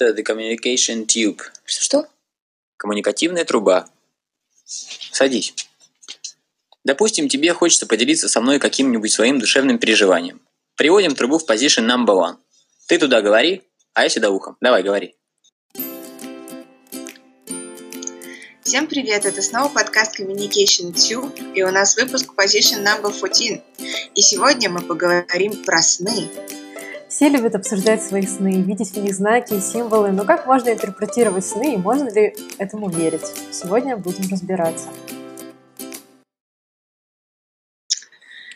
Это the communication tube. Что? Коммуникативная труба. Садись. Допустим, тебе хочется поделиться со мной каким-нибудь своим душевным переживанием. Приводим трубу в position number one. Ты туда говори, а я сюда ухом. Давай, говори. Всем привет, это снова подкаст Communication Tube, и у нас выпуск Position Number 14. И сегодня мы поговорим про сны. Все любят обсуждать свои сны, видеть в них знаки и символы, но как можно интерпретировать сны и можно ли этому верить? Сегодня будем разбираться.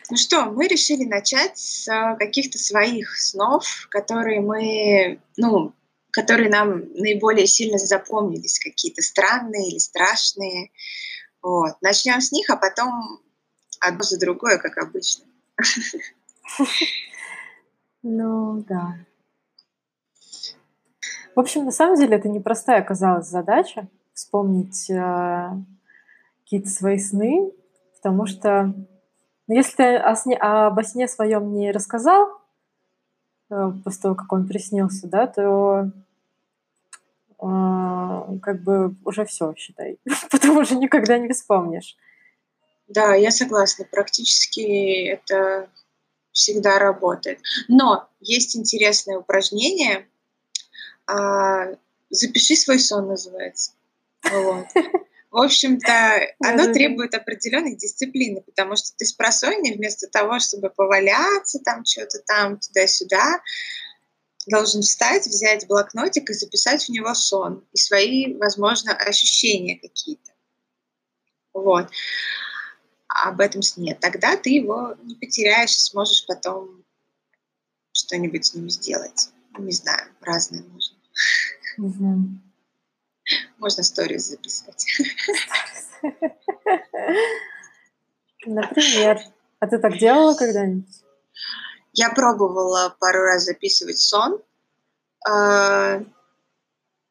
Ну что, мы решили начать с э, каких-то своих снов, которые мы, ну, которые нам наиболее сильно запомнились, какие-то странные или страшные. Вот. Начнем с них, а потом одно за другое, как обычно. Ну, да. В общем, на самом деле это непростая оказалась задача вспомнить э, какие-то свои сны, потому что ну, если ты о сне, обо сне своем не рассказал, э, после того, как он приснился, да, то э, как бы уже все, считай. Потом уже никогда не вспомнишь. Да, я согласна. Практически это всегда работает. Но есть интересное упражнение. А, запиши свой сон называется. Вот. В общем-то, оно требует определенной дисциплины, потому что ты с просонья вместо того, чтобы поваляться там что-то там туда-сюда, должен встать, взять блокнотик и записать в него сон и свои, возможно, ощущения какие-то. Вот об этом сне, тогда ты его не потеряешь, сможешь потом что-нибудь с ним сделать. Не знаю, разное можно. Угу. Можно сторис записать. Например. А ты так делала когда-нибудь? Я пробовала пару раз записывать сон. А,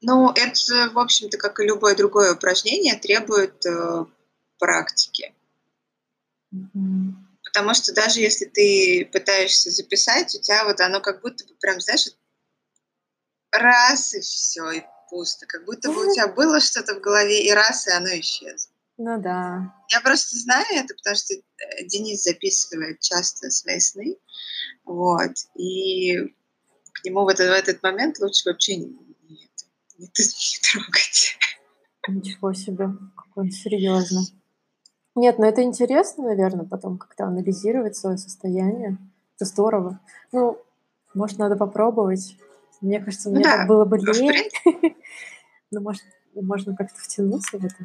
ну, это, в общем-то, как и любое другое упражнение, требует э, Потому что даже если ты пытаешься записать, у тебя вот оно как будто бы прям, знаешь, раз и все, и пусто. Как будто бы у тебя было что-то в голове, и раз, и оно исчезло. Ну да. Я просто знаю это, потому что э, Денис записывает часто свои сны. Вот. И к нему в этот, в этот момент лучше вообще не, не, не, не трогать. Ничего себе, какой он серьезный. Нет, но это интересно, наверное, потом как-то анализировать свое состояние. Это здорово. Ну, может, надо попробовать. Мне кажется, мне да, так было бы лень. Но, может, можно как-то втянуться в это.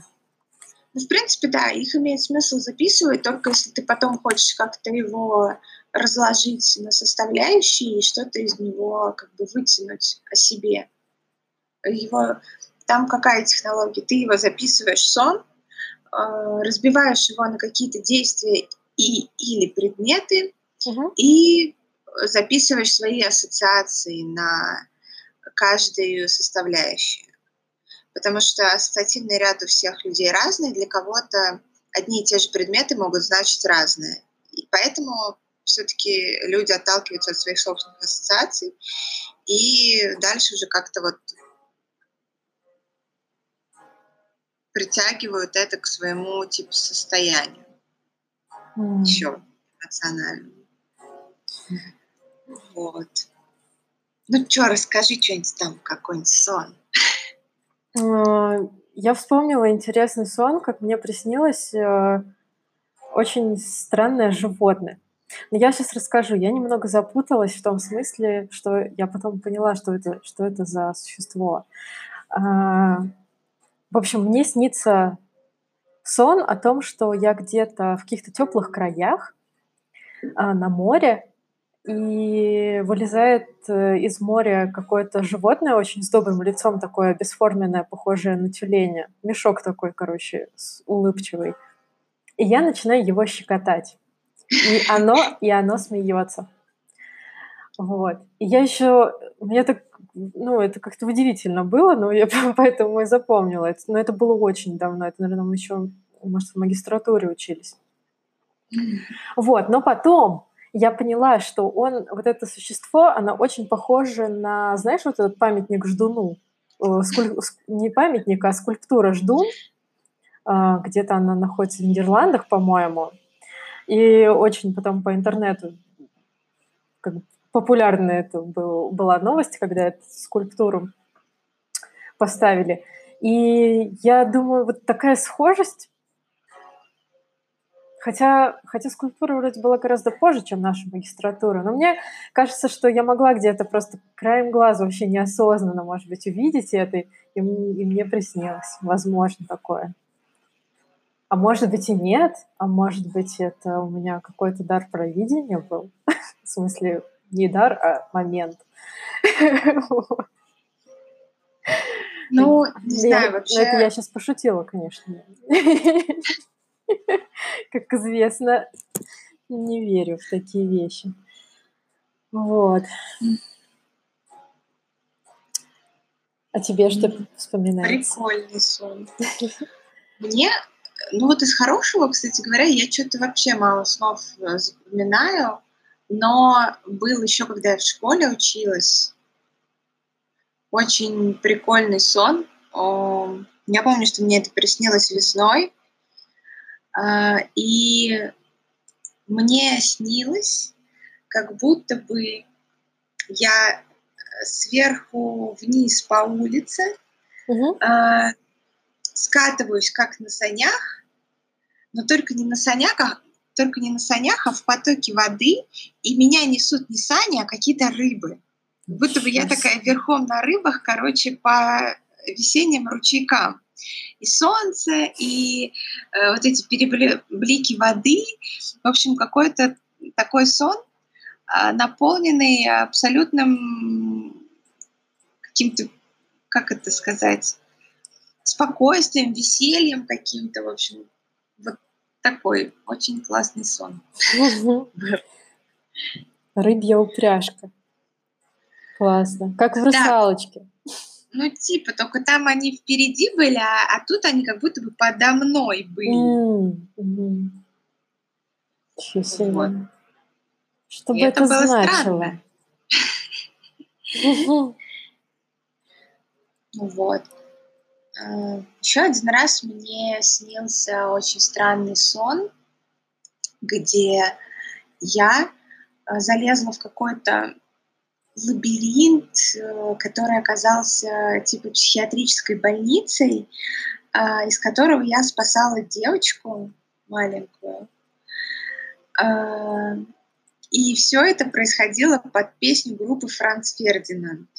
Ну, в принципе, да, их имеет смысл записывать, только если ты потом хочешь как-то его разложить на составляющие и что-то из него как бы вытянуть о себе. Его, там какая технология? Ты его записываешь сон, разбиваешь его на какие-то действия и, или предметы угу. и записываешь свои ассоциации на каждую составляющую. Потому что ассоциативный ряд у всех людей разный, для кого-то одни и те же предметы могут значить разное. И поэтому все-таки люди отталкиваются от своих собственных ассоциаций и дальше уже как-то вот притягивают это к своему типа состоянию. Mm. Еще эмоциональному. Вот. Ну что, расскажи что-нибудь там, какой-нибудь сон. А, я вспомнила интересный сон, как мне приснилось э, очень странное животное. Но я сейчас расскажу. Я немного запуталась в том смысле, что я потом поняла, что это, что это за существо. В общем, мне снится сон о том, что я где-то в каких-то теплых краях а, на море, и вылезает э, из моря какое-то животное очень с добрым лицом, такое бесформенное, похожее на тюленя. Мешок такой, короче, улыбчивый. И я начинаю его щекотать. И оно, и оно смеется. Вот. И я еще... Мне так ну, это как-то удивительно было, но я поэтому и запомнила. Это, но это было очень давно. Это, наверное, мы еще, может, в магистратуре учились. Вот, но потом я поняла, что он, вот это существо, оно очень похоже на, знаешь, вот этот памятник Ждуну. Скуль... Не памятник, а скульптура Ждун. А, где-то она находится в Нидерландах, по-моему. И очень потом по интернету как популярная это был, была новость, когда эту скульптуру поставили. И я думаю, вот такая схожесть Хотя, хотя скульптура вроде была гораздо позже, чем наша магистратура. Но мне кажется, что я могла где-то просто краем глаза вообще неосознанно, может быть, увидеть это, и, и мне приснилось. Возможно, такое. А может быть и нет, а может быть это у меня какой-то дар провидения был. В смысле, не дар, а момент. Ну, не знаю, вообще... Это я сейчас пошутила, конечно. Как известно, не верю в такие вещи. Вот. А тебе что вспоминается? Прикольный сон. Мне, ну вот из хорошего, кстати говоря, я что-то вообще мало снов э, запоминаю, но был еще, когда я в школе училась, очень прикольный сон. Я помню, что мне это приснилось весной, а, и мне снилось, как будто бы я сверху вниз по улице угу. скатываюсь как на санях, но только не на санях, а только не на санях, а в потоке воды, и меня несут не сани, а какие-то рыбы. Будто бы я такая верхом на рыбах, короче, по весенним ручейкам и солнце, и э, вот эти переблики воды. В общем, какой-то такой сон, э, наполненный абсолютным каким-то, как это сказать, спокойствием, весельем каким-то, в общем, вот такой очень классный сон. Рыбья упряжка. Классно. Как в русалочке. Ну, типа, только там они впереди были, а, а тут они как будто бы подо мной были. Mm-hmm. Вот. Что бы это, это значило? Вот. А, Еще один раз мне снился очень странный сон, где я а, залезла в какой-то лабиринт, э, который оказался типа психиатрической больницей, из которого я спасала девочку маленькую. И все это происходило под песню группы Франц Фердинанд.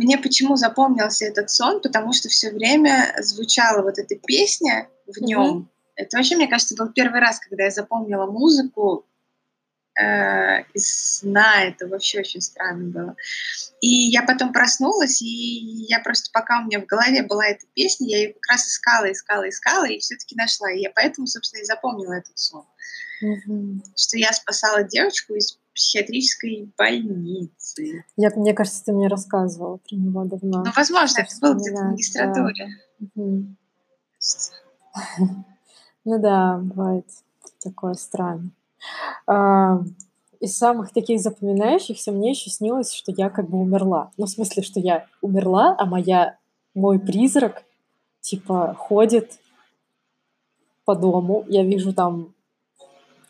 Мне почему запомнился этот сон? Потому что все время звучала вот эта песня в нем. Mm-hmm. Это вообще, мне кажется, был первый раз, когда я запомнила музыку э, из сна, это вообще очень странно было. И я потом проснулась, и я просто, пока у меня в голове была эта песня, я ее как раз искала, искала, искала, и все-таки нашла. И я поэтому, собственно, и запомнила этот сон. Mm-hmm. Что я спасала девочку из психиатрической больницы. Я, мне кажется, ты мне рассказывала про него давно. Ну, возможно, это было где-то в магистратуре. Да. Угу. Ну да, бывает такое странно. А, из самых таких запоминающихся мне еще снилось, что я как бы умерла. Ну, в смысле, что я умерла, а моя, мой призрак, типа, ходит по дому. Я вижу там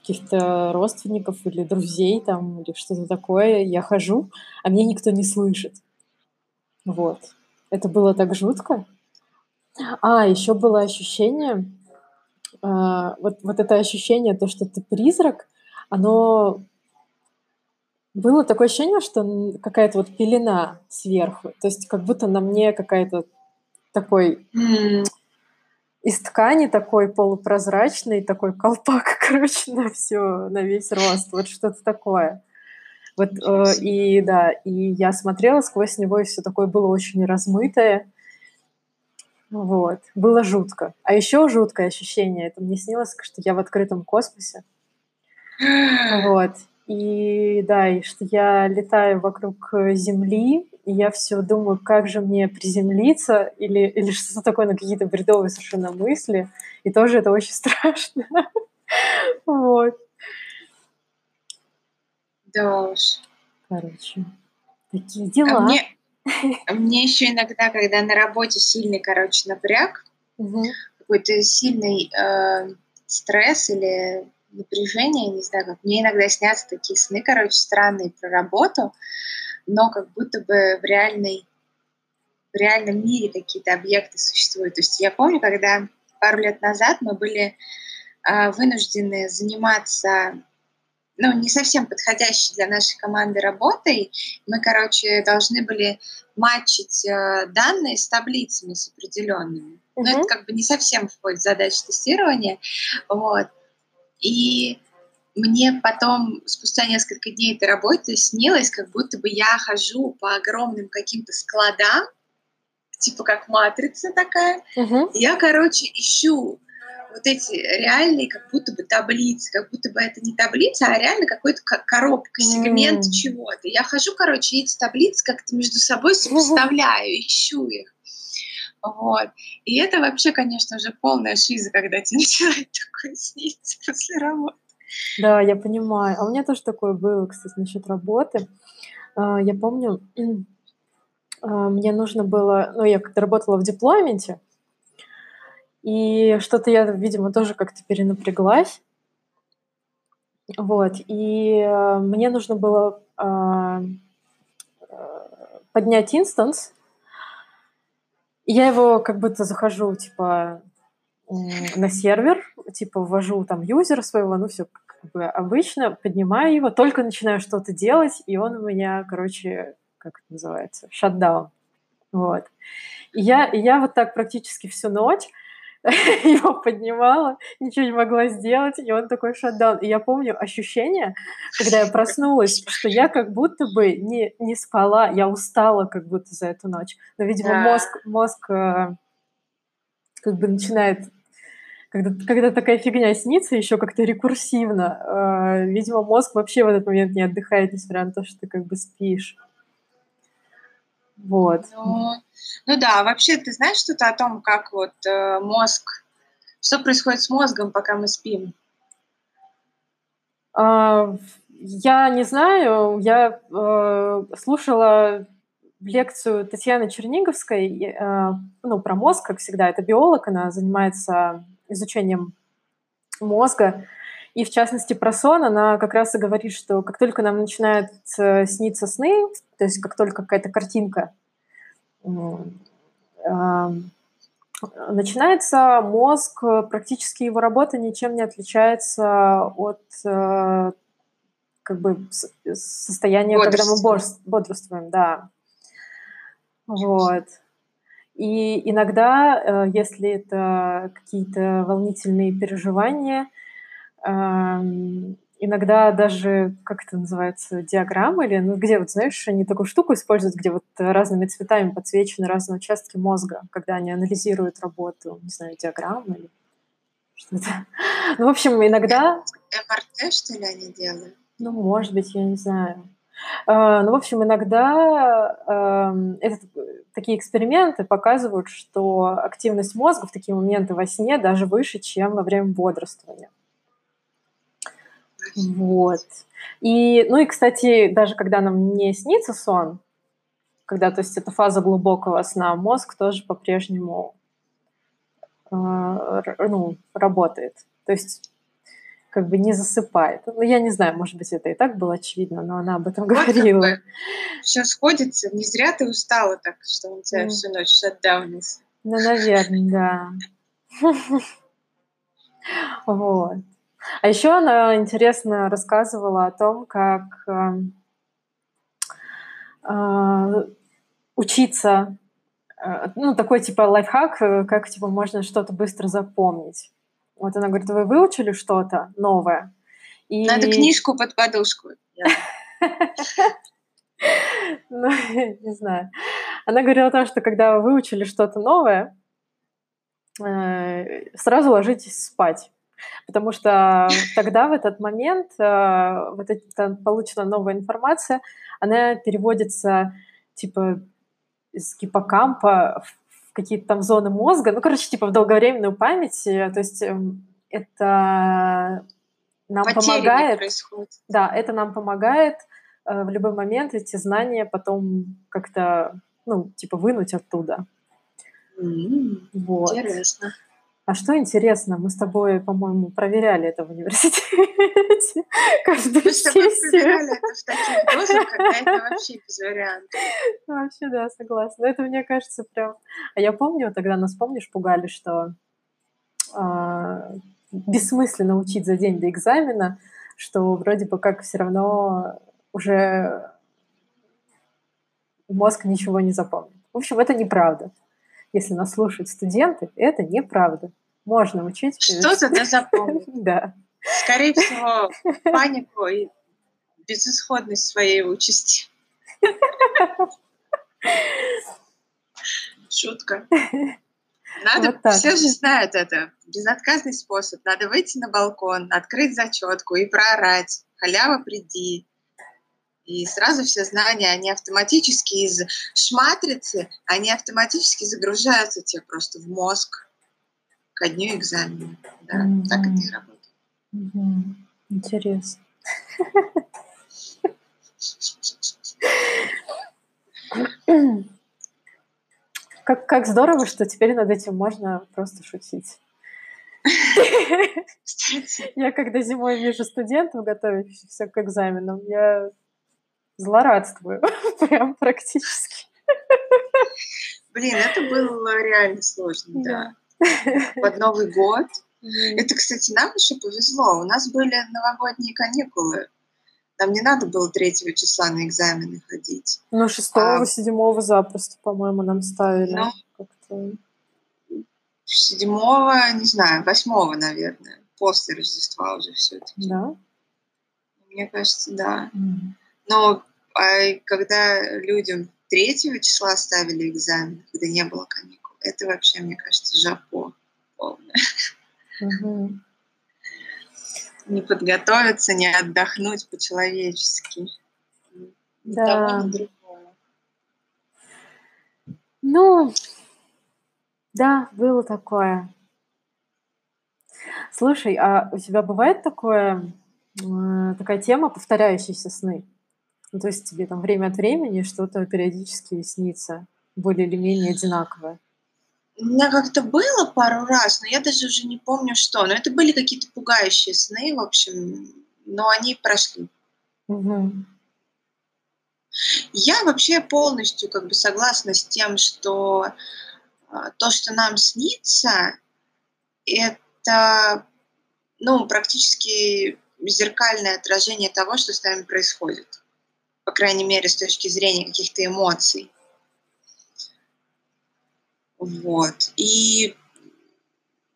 каких-то родственников или друзей там, или что-то такое. Я хожу, а меня никто не слышит. Вот. Это было так жутко. А, еще было ощущение, а, вот, вот это ощущение, то, что ты призрак, оно было такое ощущение, что какая-то вот пелена сверху, то есть как будто на мне какая-то такой mm. Из ткани такой полупрозрачный такой колпак, короче, на все, на весь рост, вот что-то такое. Вот э, и да, и я смотрела сквозь него, и все такое было очень размытое. Вот, было жутко. А еще жуткое ощущение, это мне снилось, что я в открытом космосе. Вот. И да, и что я летаю вокруг Земли, и я все думаю, как же мне приземлиться, или, или что-то такое на какие-то бредовые совершенно мысли. И тоже это очень страшно. Вот. Да уж. Короче, такие А дела. мне, а мне еще иногда, когда на работе сильный, короче, напряг, Мгм. какой-то сильный э, стресс или напряжение, не знаю, как мне иногда снятся такие сны, короче, странные про работу, но как будто бы в реальной в реальном мире какие-то объекты существуют. То есть я помню, когда пару лет назад мы были э, вынуждены заниматься ну, не совсем подходящей для нашей команды работой. Мы, короче, должны были матчить э, данные с таблицами с определенными. Но Мгм. это как бы не совсем входит в задачу тестирования. Вот. И мне потом, спустя несколько дней этой работы, снилось, как будто бы я хожу по огромным каким-то складам, типа как матрица такая. Мгм. Я, короче, ищу вот эти реальные как будто бы таблицы, как будто бы это не таблица, а реально какой-то ко- коробка, сегмент М. чего-то. Я хожу, короче, эти таблицы как-то между собой сопоставляю, ищу их. Вот. И это вообще, конечно же, полная шиза, когда тебе начинает такое сниться после работы. Да, я понимаю. А у меня тоже такое было, кстати, насчет работы. А, Я помню, а, мне нужно было, ну, я когда работала в деплойменте, и что-то я, видимо, тоже как-то перенапряглась. Вот, и э, мне нужно было а, э, поднять инстанс. Я его как будто захожу, типа, на сервер, типа, ввожу там юзера своего, ну, все как бы обычно, поднимаю его, только начинаю что-то делать, и он у меня, короче, как это называется, шатдаун. Вот. И я, и я вот так практически всю ночь его поднимала, ничего не могла сделать, и он такой шатдаун. И я помню ощущение, когда я проснулась, что я как будто бы не, не спала, я устала как будто за эту ночь. Но, видимо, Да. мозг, мозг э, как бы начинает, когда, когда такая фигня снится, еще как-то рекурсивно, э, видимо, мозг вообще в этот момент не отдыхает, несмотря на то, что ты как бы спишь. Вот. Ну, ну да, вообще ты знаешь что-то о том, как вот э, мозг, что происходит с мозгом, пока мы спим? А, Я не знаю, я э, слушала лекцию Татьяны Черниговской, э, ну, про мозг, как всегда, это биолог, она занимается изучением мозга, и в частности про сон, она как раз и говорит, что как только нам начинают э, сниться сны, то есть как только какая-то картинка эм, начинается мозг, э, практически его работа ничем не отличается от э, как бы состояния, когда мы бодрствуем, да. Вот. И иногда, э, если это какие-то волнительные переживания, эм, иногда даже, как это называется, диаграммы или, ну, где, вот знаешь, они такую штуку используют, где вот разными цветами подсвечены разные участки мозга, когда они анализируют работу, не знаю, диаграммы или что-то. Ну, в общем, иногда, МРТ, что ли, они делают? ну, может быть, я не знаю. А, Ну, в общем, иногда эм, этот, такие эксперименты показывают, что активность мозга в такие моменты во сне даже выше, чем во время бодрствования. Вот. И, ну и, кстати, даже когда нам не снится сон, когда, то есть, это фаза глубокого сна, мозг тоже по-прежнему э, ну, работает. То есть как бы не засыпает. Ну, я не знаю, может быть, это и так было очевидно, но она об этом Вот как говорила. бы все сходится. Не зря ты устала так, что он тебя М. всю ночь шатдаунился. Ну, наверное, да. Вот. А еще она интересно рассказывала о том, как эм, а, учиться, э, ну, такой типа лайфхак, э, как типа можно что-то быстро запомнить. Вот она говорит, вы выучили что-то новое? И... Надо книжку под подушку. Ну, не знаю. Она говорила о том, что когда вы выучили что-то новое, э, сразу ложитесь спать. Потому что тогда, в этот момент, э, вот эта полученная новая информация, она переводится, типа, из гиппокампа в какие-то там зоны мозга, ну, короче, типа, в долговременную память. э, То есть эм, это нам Потери помогает, происходит. да, это нам помогает э, в любой момент эти знания потом как-то, ну, типа вынуть оттуда. М, Вот. Интересно. А что интересно, мы с тобой, по-моему, проверяли это в университете каждую Мы сессию. проверяли это в таких дозах, когда это вообще без вариантов. Вообще, да, согласна. Это, мне кажется, прям... А я помню, тогда нас, помнишь, пугали, что а, бессмысленно учить за день до экзамена, что вроде бы как все равно уже мозг ничего не запомнит. В общем, это неправда. Если нас слушают студенты, это неправда. Можно учить. Что-то да запомнил. Да. Скорее всего, панику и безысходность своей участи. Шутка. Надо, Вот так. все же знают это. Безотказный способ. Надо выйти на балкон, открыть зачетку и проорать. Халява, приди. И сразу все знания, они автоматически из шматрицы, они автоматически загружаются тебе просто в мозг ко дню экзамена. Да, так это и работает. Мгм. Интересно. Как, как здорово, что теперь над этим можно просто шутить. Я когда зимой вижу студентов, готовящихся к экзаменам, я злорадствую прям практически. блин, это было реально сложно, да. Под Новый год. Это, кстати, нам еще повезло. У нас были новогодние каникулы. Нам не надо было 3 числа на экзамены ходить. Ну, шестого, А- седьмого запросто, по-моему, нам ставили. Ну. Как-то. Седьмого, не знаю, восьмого, наверное. После Рождества уже все-таки. Да? Мне кажется, да. М. Но а когда людям 3 числа ставили экзамен, когда не было каникул, это вообще, мне кажется, жопо полное. Мгм. Не подготовиться, не отдохнуть по-человечески. Да. того, ни другого. Ну, да, было такое. Слушай, а у тебя бывает такое, э, такая тема повторяющиеся сны? Ну, то есть тебе там время от времени что-то периодически снится, более или менее одинаковое. У меня как-то было пару раз, но я даже уже не помню что. Но это были какие-то пугающие сны, в общем, но они прошли. Мгм. Я вообще полностью как бы согласна с тем, что а, то, что нам снится, это ну, практически зеркальное отражение того, что с нами происходит. По крайней мере, с точки зрения каких-то эмоций. Вот. И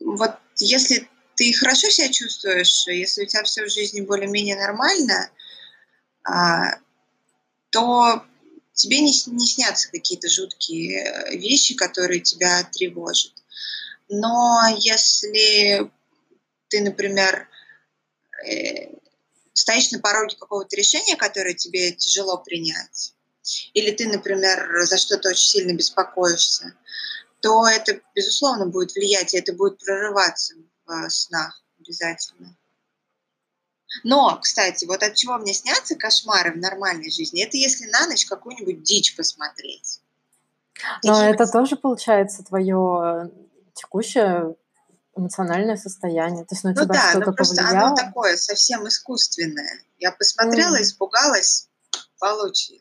вот если ты хорошо себя чувствуешь, если у тебя все в жизни более-менее нормально, а, то тебе не, не снятся какие-то жуткие э, вещи, которые тебя тревожат. Но если ты, например, э, стоишь на пороге какого-то решения, которое тебе тяжело принять, или ты, например, за что-то очень сильно беспокоишься, то это, безусловно, будет влиять, и это будет прорываться в э, снах обязательно. Но, кстати, вот от чего мне снятся кошмары в нормальной жизни, это если на ночь какую-нибудь дичь посмотреть. Но это тоже получается твое текущее эмоциональное состояние. То есть на Ну тебя да, что-то но просто повлияло. оно такое совсем искусственное. Я посмотрела, Мгм. испугалась, получила.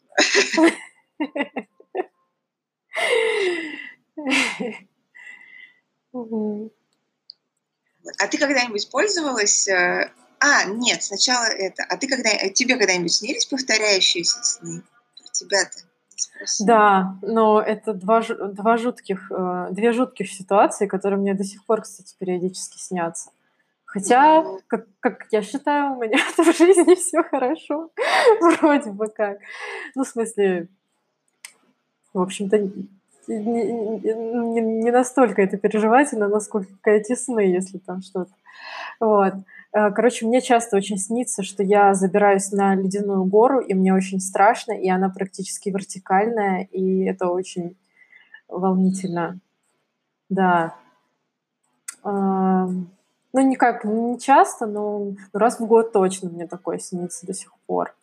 А ты когда-нибудь пользовалась... э, А, нет, сначала это. А ты когда тебе когда-нибудь снились повторяющиеся сны? Про тебя-то спросила. Да, но это два, два жутких, э, две жутких ситуации, которые мне до сих пор, кстати, периодически снятся. Хотя, как, как я считаю, у меня в жизни все хорошо, вроде бы как. Ну, в смысле, в общем-то, не, не- не настолько это переживательно, насколько эти сны, если там что-то. Вот. Э, Короче, мне часто очень снится, что я забираюсь на ледяную гору, и мне очень страшно, и она практически вертикальная, и это очень волнительно. Да. Ну, никак, не часто, но раз в год точно мне такое снится до сих пор.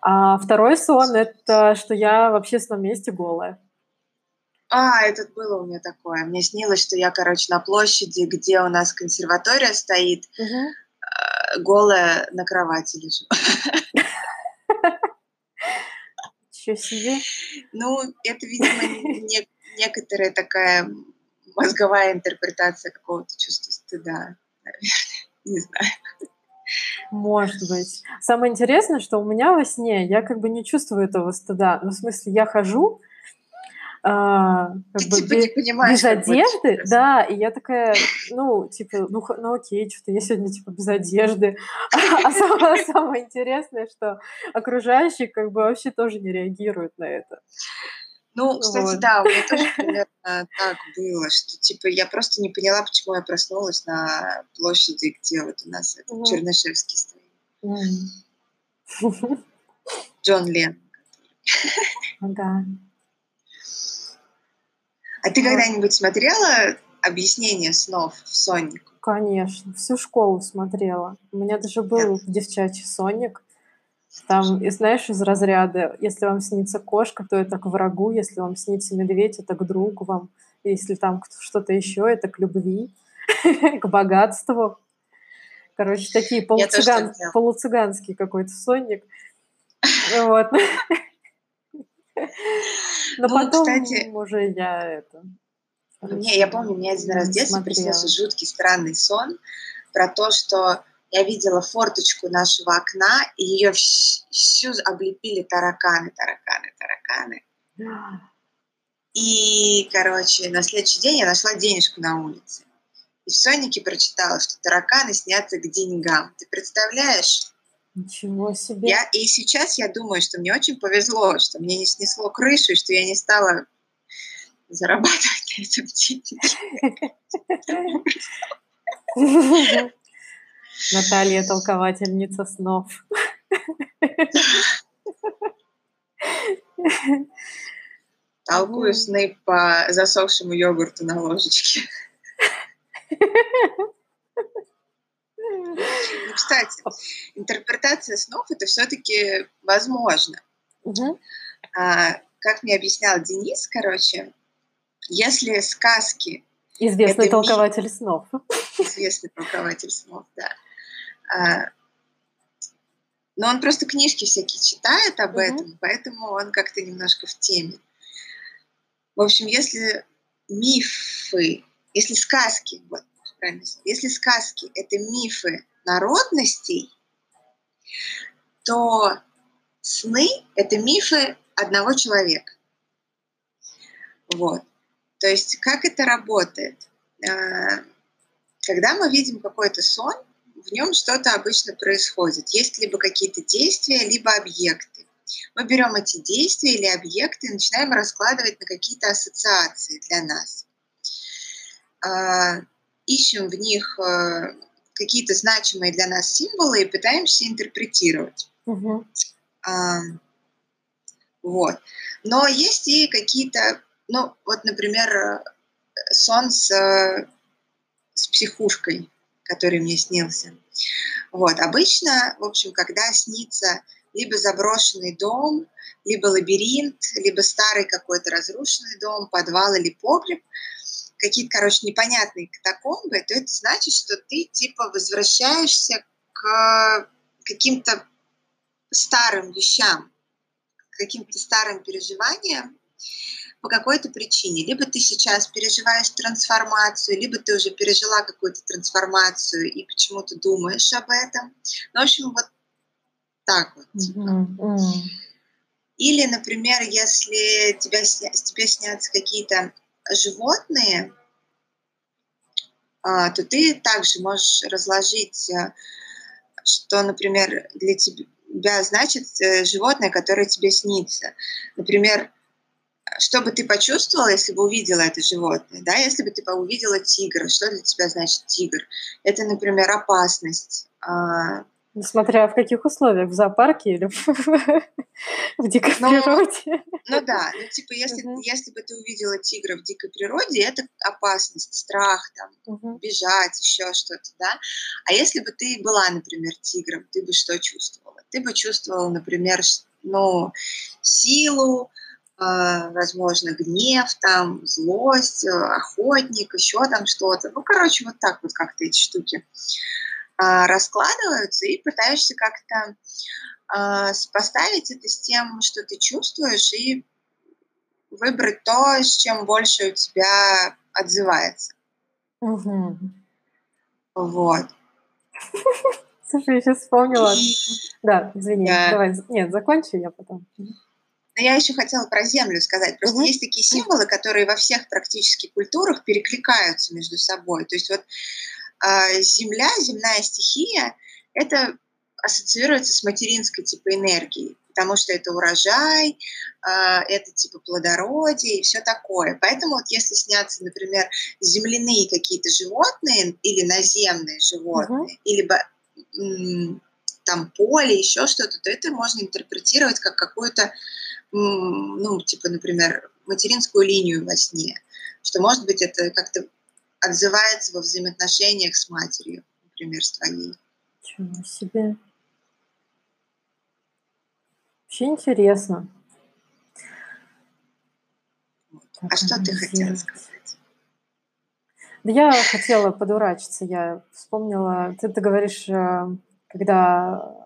А второй сон – это что я в общественном месте голая. А, это было у меня такое. Мне снилось, что я, короче, на площади, где у нас консерватория стоит, угу. голая на кровати лежу. Ничего себе. Ну, это, видимо, не, некоторая такая мозговая интерпретация какого-то чувства стыда, наверное. Не знаю. Может быть. Самое интересное, что у меня во сне я как бы не чувствую этого стыда. Ну, в смысле, я хожу, а, как Ты, бы, типа, без, без одежды, да, и я такая, ну, типа, ну, ну окей, что-то я сегодня, типа, без одежды, а, а самое, самое интересное, что окружающие, как бы, вообще тоже не реагируют на это. Ну, кстати, вот. да, у меня тоже примерно так было, что типа я просто не поняла, почему я проснулась на площади, где вот у нас mm. Чернышевский стоит. Mm. Джон Лен. Да. А ты когда-нибудь смотрела объяснение снов в Сонику? Конечно, всю школу смотрела. У меня даже был да. девчачий Соник. Там, и знаешь, из разряда, если вам снится кошка, то это к врагу, если вам снится медведь, это к другу вам, если там что-то еще, это к любви, к богатству. Короче, такие полуцыган, полуцыганский какой-то сонник. Вот. Но ну, потом кстати, уже я это... Не, я помню, мне один раз в детстве приснился жуткий странный сон про то, что я видела форточку нашего окна, и ее всю облепили тараканы, тараканы, тараканы. И, короче, на следующий день я нашла денежку на улице. И в Сонике прочитала, что тараканы снятся к деньгам. Ты представляешь? Ничего себе. Я, и сейчас я думаю, что мне очень повезло, что мне не снесло крышу, и что я не стала зарабатывать на этом деньги. Наталья толковательница снов. Толкую сны по засохшему йогурту на ложечке. Ну, кстати, интерпретация снов это все-таки возможно. Угу. А, как мне объяснял Денис, короче, если сказки... Известный толкователь миф, снов. Известный толкователь снов, да. А, но он просто книжки всякие читает об угу. этом, поэтому он как-то немножко в теме. В общем, если мифы, если сказки, вот правильно, если сказки это мифы народностей, то сны это мифы одного человека. Вот. То есть как это работает? А, когда мы видим какой-то сон, в нем что-то обычно происходит. Есть либо какие-то действия, либо объекты. Мы берем эти действия или объекты и начинаем раскладывать на какие-то ассоциации для нас. Ищем в них э, какие-то значимые для нас символы и пытаемся интерпретировать. Угу. А, вот. Но есть и какие-то, ну, вот, например, сон с, с психушкой, который мне снился. Вот. Обычно, в общем, когда снится либо заброшенный дом, либо лабиринт, либо старый какой-то разрушенный дом, подвал или погреб, какие-то, короче, непонятные катакомбы, то это значит, что ты типа возвращаешься к каким-то старым вещам, к каким-то старым переживаниям по какой-то причине. Либо ты сейчас переживаешь трансформацию, либо ты уже пережила какую-то трансформацию и почему-то думаешь об этом. Ну, в общем, вот так вот. Типа. Mm-hmm. Или, например, если тебя, тебе снятся какие-то животные, а, то ты также можешь разложить, э, что, например, для тебя значит э, животное, которое тебе снится. Например, что бы ты почувствовала, если бы увидела это животное, да, если бы ты увидела тигра, что для тебя значит тигр? Это, например, опасность, а, Несмотря в каких условиях, в зоопарке или в, дикой Ну, природе. Ну да, ну типа если, если бы ты увидела тигра в дикой природе, это опасность, страх, там, бежать, еще что-то, да. А если бы ты была, например, тигром, ты бы что чувствовала? Ты бы чувствовала, например, ну, силу, а, возможно, гнев, там, злость, э, охотник, еще там что-то. Ну, короче, вот так вот как-то эти штуки раскладываются, и пытаешься как-то а, сопоставить это с тем, что ты чувствуешь, и выбрать то, с чем больше у тебя отзывается. Мгм. Вот. Слушай, я сейчас вспомнила. И Да, извини, Да. давай. Нет, закончи, я потом. Но я еще хотела про землю сказать. Просто Мгм. есть такие символы, которые во всех практически культурах перекликаются между собой. То есть вот а, земля, земная стихия, это ассоциируется с материнской типа энергией, потому что это урожай, а, это типа плодородие и все такое. Поэтому вот если снятся, например, земляные какие-то животные или наземные животные, или ба- м, там поле, еще что-то, то это можно интерпретировать как какую-то, ну, типа, например, материнскую линию во сне. Что, может быть, это как-то отзывается во взаимоотношениях с матерью, например, с твоей. Ничего себе. Вообще интересно. А что ты хотела сказать? Да я хотела подурачиться. Я вспомнила, ты, ты говоришь, э, когда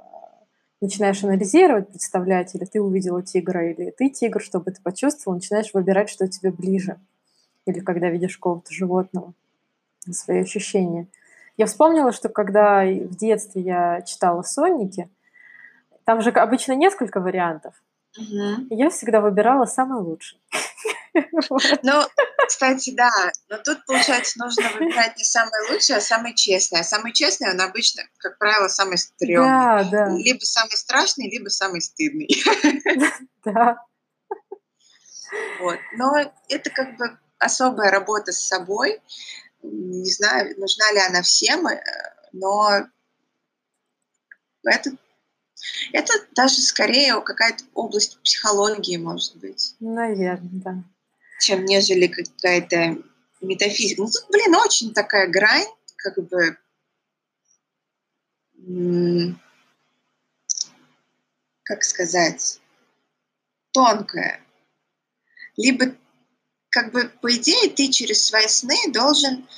начинаешь анализировать, представлять, или ты увидела тигра, или ты тигр, чтобы ты почувствовал, начинаешь выбирать, что тебе ближе. Или когда видишь какого-то животного, свои ощущения. Я вспомнила, что когда в детстве я читала «Сонники», там же обычно несколько вариантов, и я всегда выбирала самый лучший. Ну, кстати, да, но тут, получается, нужно выбирать не самое лучшее, а самое честное. А самый честный, он обычно, как правило, самый стрёмный. Да, да, Либо самый страшный, либо самый стыдный. да. Вот. Но это как бы особая работа с собой. Не знаю, нужна ли она всем, э, но это, это даже скорее какая-то область психологии, может быть, Наверное, да. чем нежели какая-то метафизика. Ну, тут, блин, очень такая грань, как бы, как сказать, тонкая. Либо, как бы, по идее, ты через свои сны должен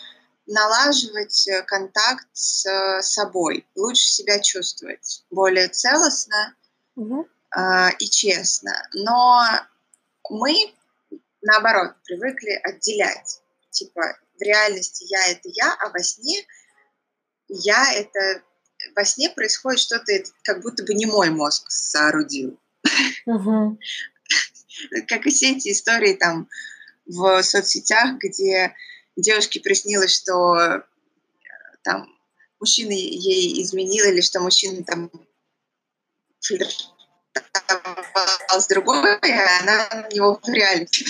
налаживать э, контакт с э, собой, лучше себя чувствовать, более целостно Мгм. а, и честно. Но мы, наоборот, привыкли отделять. Типа, в реальности я — это я, а во сне я — это... Во сне происходит что-то, как будто бы не мой мозг соорудил. Мгм. Как и все эти истории там в соцсетях, где девушке приснилось, что э, там мужчина ей изменил, или что мужчина там флиртовал с другой, а она на него в реальности.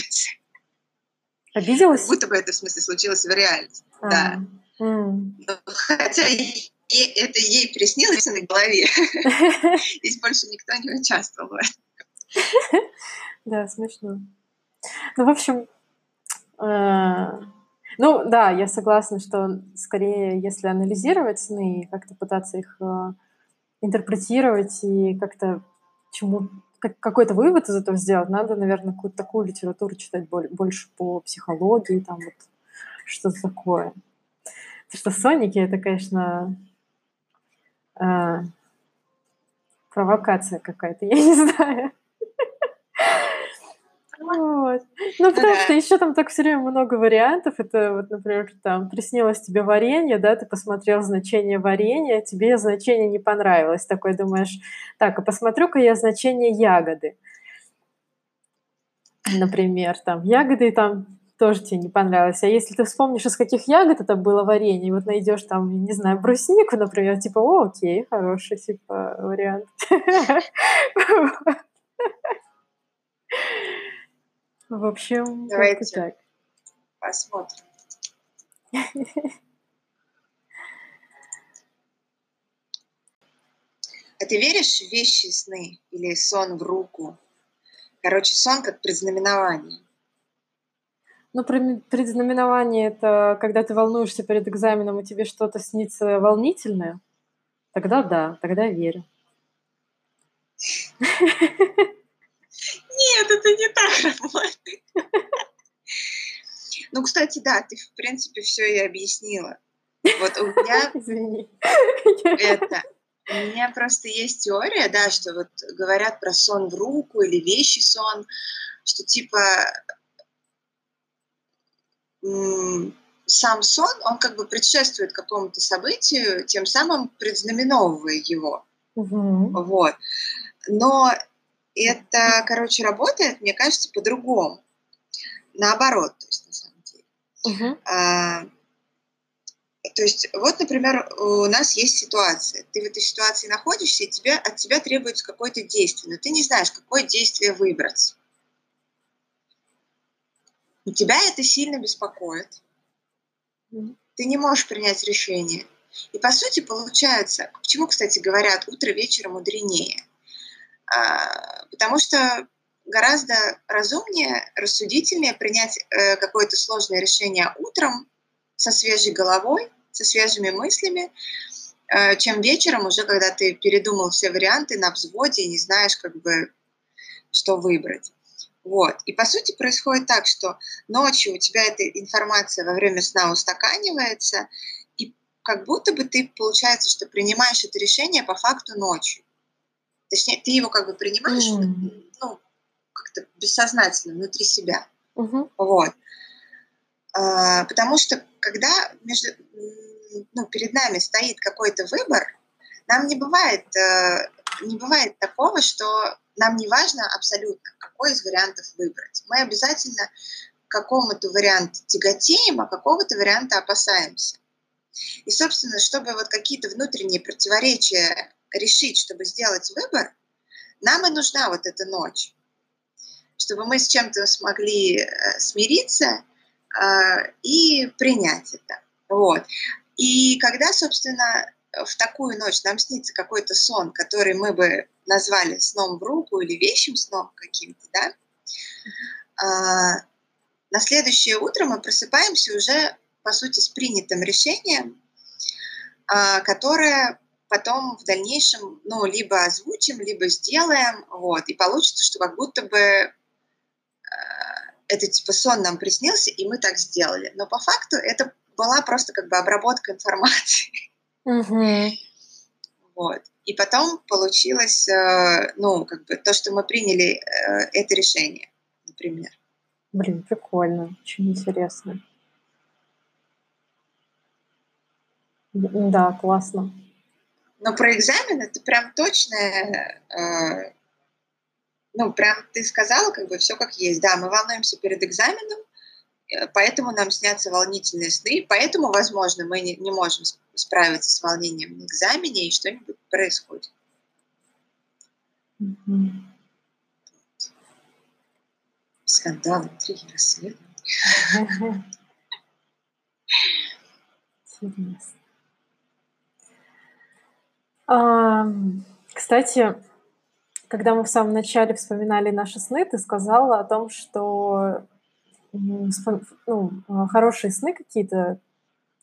Как Обиделась? будто бы это, в смысле, случилось в реальности. Да. А. М. Но хотя ей- ей- это ей приснилось на голове. Здесь больше никто не участвовал в этом. Да, смешно. Ну, в общем, ну да, я согласна, что скорее, если анализировать сны и как-то пытаться их э, интерпретировать и как-то чему как- какой-то вывод из этого сделать, надо, наверное, какую-то такую литературу читать боль- больше по психологии, там вот что-то такое. Потому что Соники это, конечно, э, провокация какая-то, я не знаю. Вот. Ну, потому да. что еще там так все время много вариантов. Это вот, например, там приснилось тебе варенье, да, ты посмотрел значение варенья, тебе значение не понравилось. Такой думаешь, так, а посмотрю-ка я значение ягоды. Например, там ягоды там тоже тебе не понравилось. А если ты вспомнишь, из каких ягод это было варенье, и вот найдешь там, не знаю, бруснику, например, типа, о, окей, хороший, типа, вариант. В общем, Давайте. так. Посмотрим. А ты веришь в вещи сны или сон в руку? Короче, сон как предзнаменование. Ну, предзнаменование – это когда ты волнуешься перед экзаменом, и тебе что-то снится волнительное. Тогда да, тогда верю. Нет, это не так работает. Ну, кстати, да, ты, в принципе, все и объяснила. Вот у меня... Извини. Это... У меня просто есть теория, да, что вот говорят про сон в руку или вещи сон, что типа сам сон, он как бы предшествует какому-то событию, тем самым предзнаменовывая его. Угу. Вот. Но это, короче, работает, мне кажется, по-другому. Наоборот, то есть, на самом деле. Угу. А, то есть, вот, например, у нас есть ситуация. Ты в этой ситуации находишься, и тебе, от тебя требуется какое-то действие, но ты не знаешь, какое действие выбрать. И тебя это сильно беспокоит. Ты не можешь принять решение. И по сути получается, почему, кстати, говорят, утро вечера мудренее? А, потому что гораздо разумнее, рассудительнее принять э, какое-то сложное решение утром со свежей головой, со свежими мыслями, э, чем вечером уже, когда ты передумал все варианты на взводе и не знаешь, как бы, что выбрать. Вот. И по сути происходит так, что ночью у тебя эта информация во время сна устаканивается, и как будто бы ты, получается, что принимаешь это решение по факту ночью. Точнее, ты его как бы принимаешь, mm. ну, как-то бессознательно, внутри себя. Uh-huh. Вот. А, потому что когда между, ну, перед нами стоит какой-то выбор, нам не бывает, э, не бывает такого, что нам не важно абсолютно, какой из вариантов выбрать. Мы обязательно какому-то варианту тяготеем, а какого-то варианта опасаемся. И, собственно, чтобы вот какие-то внутренние противоречия решить, чтобы сделать выбор, нам и нужна вот эта ночь. Чтобы мы с чем-то смогли э, смириться э, и принять это. Вот. И когда, собственно, в такую ночь нам снится какой-то сон, который мы бы назвали сном в руку или вещим сном каким-то, да, а, на следующее утро мы просыпаемся уже, по сути, с принятым решением, а, которое потом в дальнейшем, ну, либо озвучим, либо сделаем, вот, и получится, что как будто бы э, это типа сон нам приснился, и мы так сделали. Но по факту это была просто как бы обработка информации. Угу. Вот. И потом получилось, э, ну, как бы то, что мы приняли э, это решение, например. Блин, прикольно, очень интересно. Да, классно. Но про экзамен это прям точно, э, ну, прям ты сказала, как бы все как есть. Да, мы волнуемся перед экзаменом, Э, поэтому нам снятся волнительные сны, поэтому, возможно, мы не, не можем справиться с волнением на экзамене, и что-нибудь происходит. Mm-hmm. Скандал, интриги, расследования. Интересно. Кстати, когда мы в самом начале вспоминали наши сны, ты сказала о том, что ну, а, хорошие сны какие-то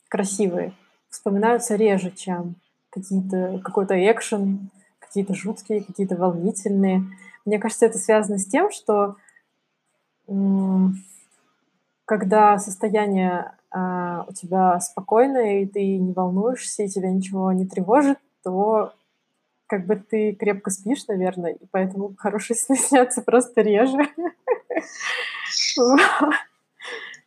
красивые вспоминаются реже, чем какие-то какой-то экшен, какие-то жуткие, какие-то волнительные. Мне кажется, это связано с тем, что когда состояние а, у тебя спокойное, и ты не волнуешься, и тебя ничего не тревожит, то как бы ты крепко спишь, наверное, и поэтому хорошие сны снятся просто реже.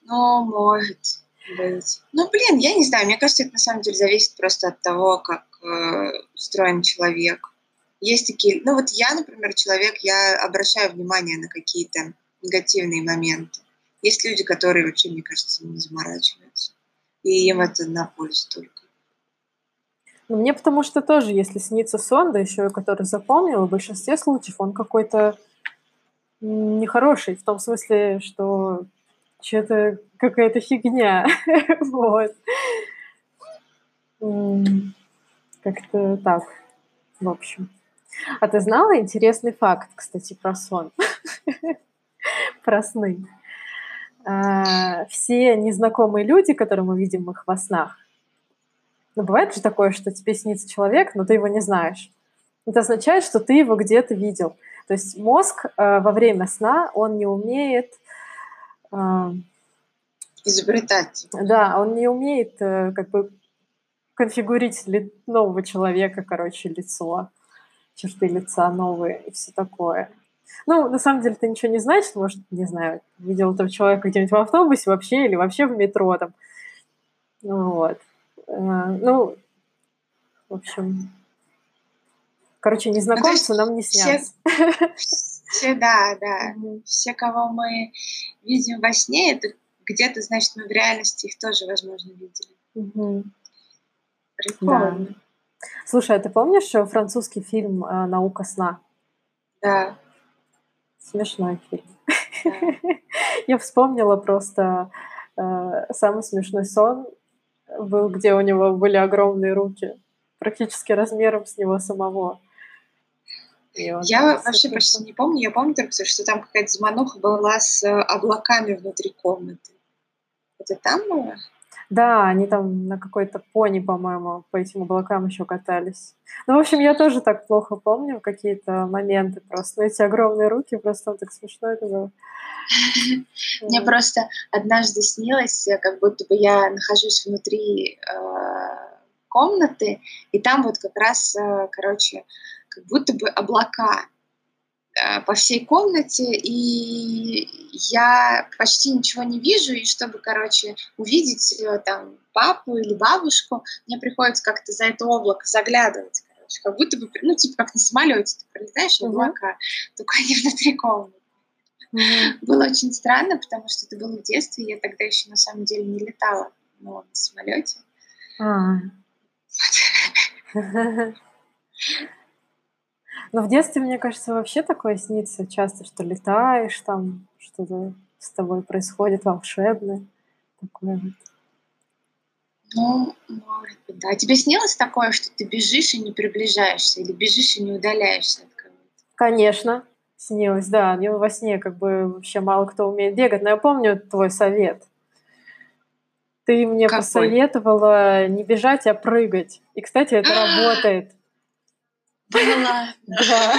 Ну, может быть. Ну, блин, я не знаю, мне кажется, это на самом деле зависит просто от того, как э, устроен человек. Есть такие, ну вот я, например, человек, я обращаю внимание на какие-то негативные моменты. Есть люди, которые вообще, мне кажется, не заморачиваются. И им это на пользу только. Ну, мне потому что тоже, если снится сон, да еще и который запомнил, в большинстве случаев он какой-то нехороший, в том смысле, что что-то какая-то фигня. вот. Как-то так, в общем. А ты знала интересный факт, кстати, про сон? Про сны. А, все незнакомые люди, которые мы видим их во снах, ну, бывает же такое, что тебе снится человек, но ты его не знаешь. Это означает, что ты его где-то видел. То есть мозг э, во время сна, он не умеет... Э, Изобретать. Да, он не умеет э, как бы конфигурить ли, нового человека, короче, лицо, черты лица новые и все такое. Ну, на самом деле, ты ничего не знаешь, может, не знаю, видел этого человека где-нибудь в автобусе вообще или вообще в метро там. Вот. Э, ну, в общем, короче, незнакомцы ну, нам не снятся. Все, все да, да. Все, кого мы видим во сне, это где-то, значит, мы в реальности их тоже, возможно, видели. Угу. Прикольно. Да. Слушай, а ты помнишь э, французский фильм э, «Наука сна»? Да. Смешной фильм. Да. Я вспомнила просто э, самый смешной сон был, где у него были огромные руки, практически размером с него самого. Я вообще почти не помню. Я помню только, что там какая-то замануха была с э, облаками внутри комнаты. Это там было? Да, они там на какой-то пони, по-моему, по этим облакам еще катались. Ну, в общем, я тоже так плохо помню какие-то моменты просто. Эти огромные руки, просто так смешно это было. Мне просто однажды снилось, э, как будто бы я нахожусь внутри э, комнаты, и там вот как раз, э, короче, как будто бы облака по всей комнате, и я почти ничего не вижу, и чтобы, короче, увидеть там папу или бабушку, мне приходится как-то за это облако заглядывать, короче, как будто бы, ну, типа как на самолете ты пролетаешь облака, uh-huh. только они внутри комнаты. Mm-hmm. Было очень странно, потому что это было в детстве, я тогда еще на самом деле не летала но на самолете. А. Но в детстве, мне кажется, вообще такое снится часто, что летаешь, там что-то с тобой происходит волшебное. Такое вот. Ну, может быть, да. Тебе снилось такое, что ты бежишь и не приближаешься, или бежишь и не удаляешься от кого-то? Конечно. Снилось, да. Мне во сне как бы вообще мало кто умеет бегать. Но я помню твой совет. Ты мне Какой? посоветовала не бежать, а прыгать. И, кстати, это работает. Было. Да.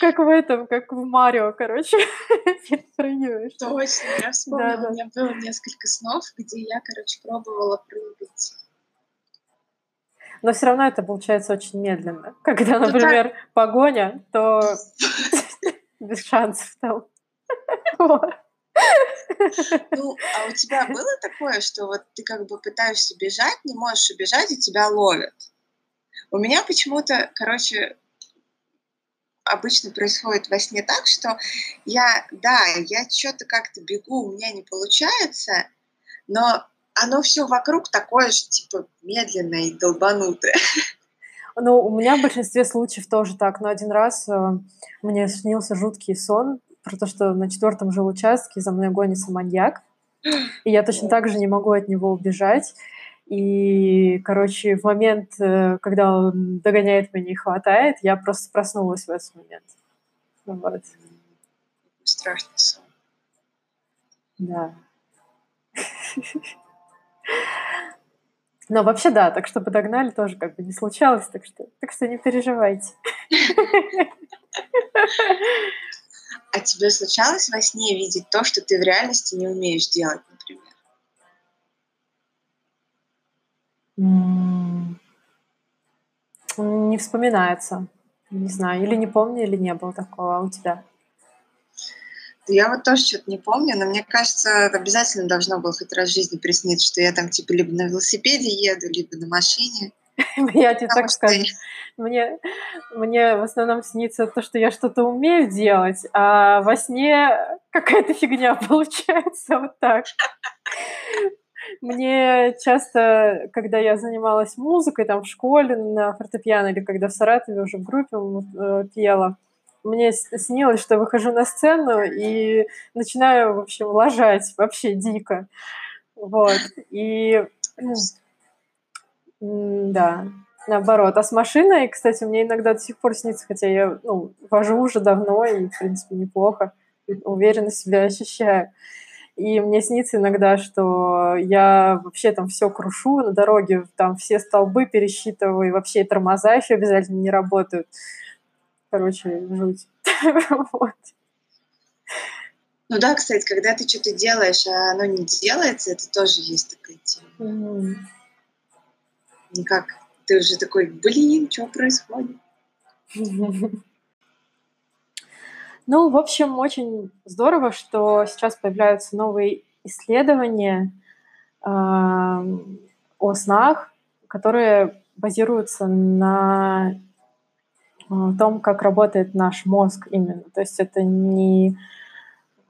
Как в этом, как в Марио, короче, перепрыгиваешь. Точно, я вспомнила, у меня было несколько снов, где я, короче, пробовала прыгать но все равно это получается очень медленно. Когда, например, ну, погоня, то без шансов там. Ну, а у тебя было такое, что вот ты как бы пытаешься бежать, не можешь убежать, и тебя ловят? У меня почему-то, короче, обычно происходит во сне так, что я, да, я что-то как-то бегу, у меня не получается, но оно все вокруг такое же, типа, медленное и долбанутое. Ну, у меня в большинстве случаев тоже так. Но один раз э, мне снился жуткий сон про то, что на четвертом жилучастке за мной гонится маньяк. И я точно так же не могу от него убежать. И, короче, в момент, э, когда он догоняет меня и хватает, я просто проснулась в этот момент. Вот. Страшный сон. Да. Но вообще да, так что подогнали тоже как бы не случалось, так что, так что не переживайте. А тебе случалось во сне видеть то, что ты в реальности не умеешь делать, например? Не вспоминается. Не знаю, или не помню, или не было такого. А у тебя? Я вот тоже что-то не помню, но мне кажется, обязательно должно было хоть раз в жизни присниться, что я там типа либо на велосипеде еду, либо на машине. Я тебе так скажу. Мне, мне в основном снится то, что я что-то умею делать, а во сне какая-то фигня получается вот так. Мне часто, когда я занималась музыкой там в школе на фортепиано или когда в Саратове уже в группе э, пела, мне снилось, что выхожу на сцену и начинаю, в общем, ложать вообще дико. Вот. И да, наоборот. А с машиной, кстати, мне иногда до сих пор снится, хотя я ну, вожу уже давно и, в принципе, неплохо, уверенно себя ощущаю. И мне снится иногда, что я вообще там все крушу на дороге, там все столбы пересчитываю, и вообще тормоза еще обязательно не работают. Короче, жуть. вот. Ну да, кстати, когда ты что-то делаешь, а оно не делается, это тоже есть такая тема. Mm-hmm. Никак. Ты уже такой, блин, что происходит? Ну, в общем, очень здорово, что сейчас появляются новые исследования э, о снах, которые базируются на э, том, как работает наш мозг именно. То есть это не,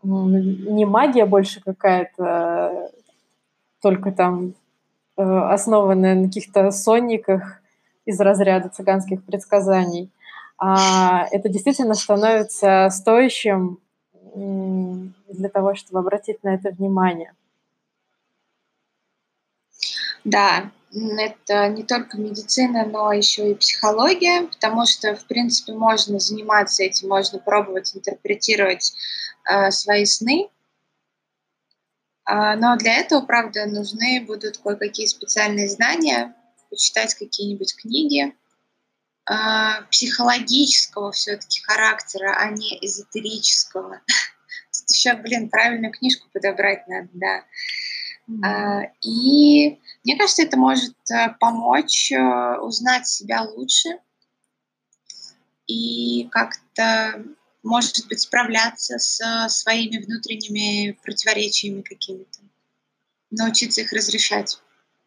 не магия больше какая-то, только там э, основанная на каких-то сонниках из разряда цыганских предсказаний, а это действительно становится стоящим для того, чтобы обратить на это внимание. Да, это не только медицина, но еще и психология, потому что, в принципе, можно заниматься этим, можно пробовать интерпретировать э, свои сны. Э, но для этого, правда, нужны будут кое-какие специальные знания, почитать какие-нибудь книги, э, психологического все-таки характера, а не эзотерического. Тут еще, блин, правильную книжку подобрать надо, да. Mm-hmm. И мне кажется, это может э, помочь э, узнать себя лучше и как-то, может быть, справляться с своими внутренними противоречиями какими-то, научиться их разрешать.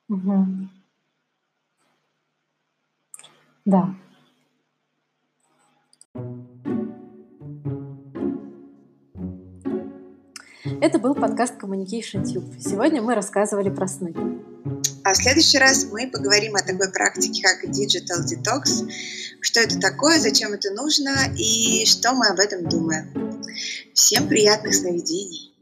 Угу. Да, Это был подкаст Communication Tube. Сегодня мы рассказывали про сны. А в следующий раз мы поговорим о такой практике, как Digital Detox, что это такое, зачем это нужно и что мы об этом думаем. Всем приятных сновидений!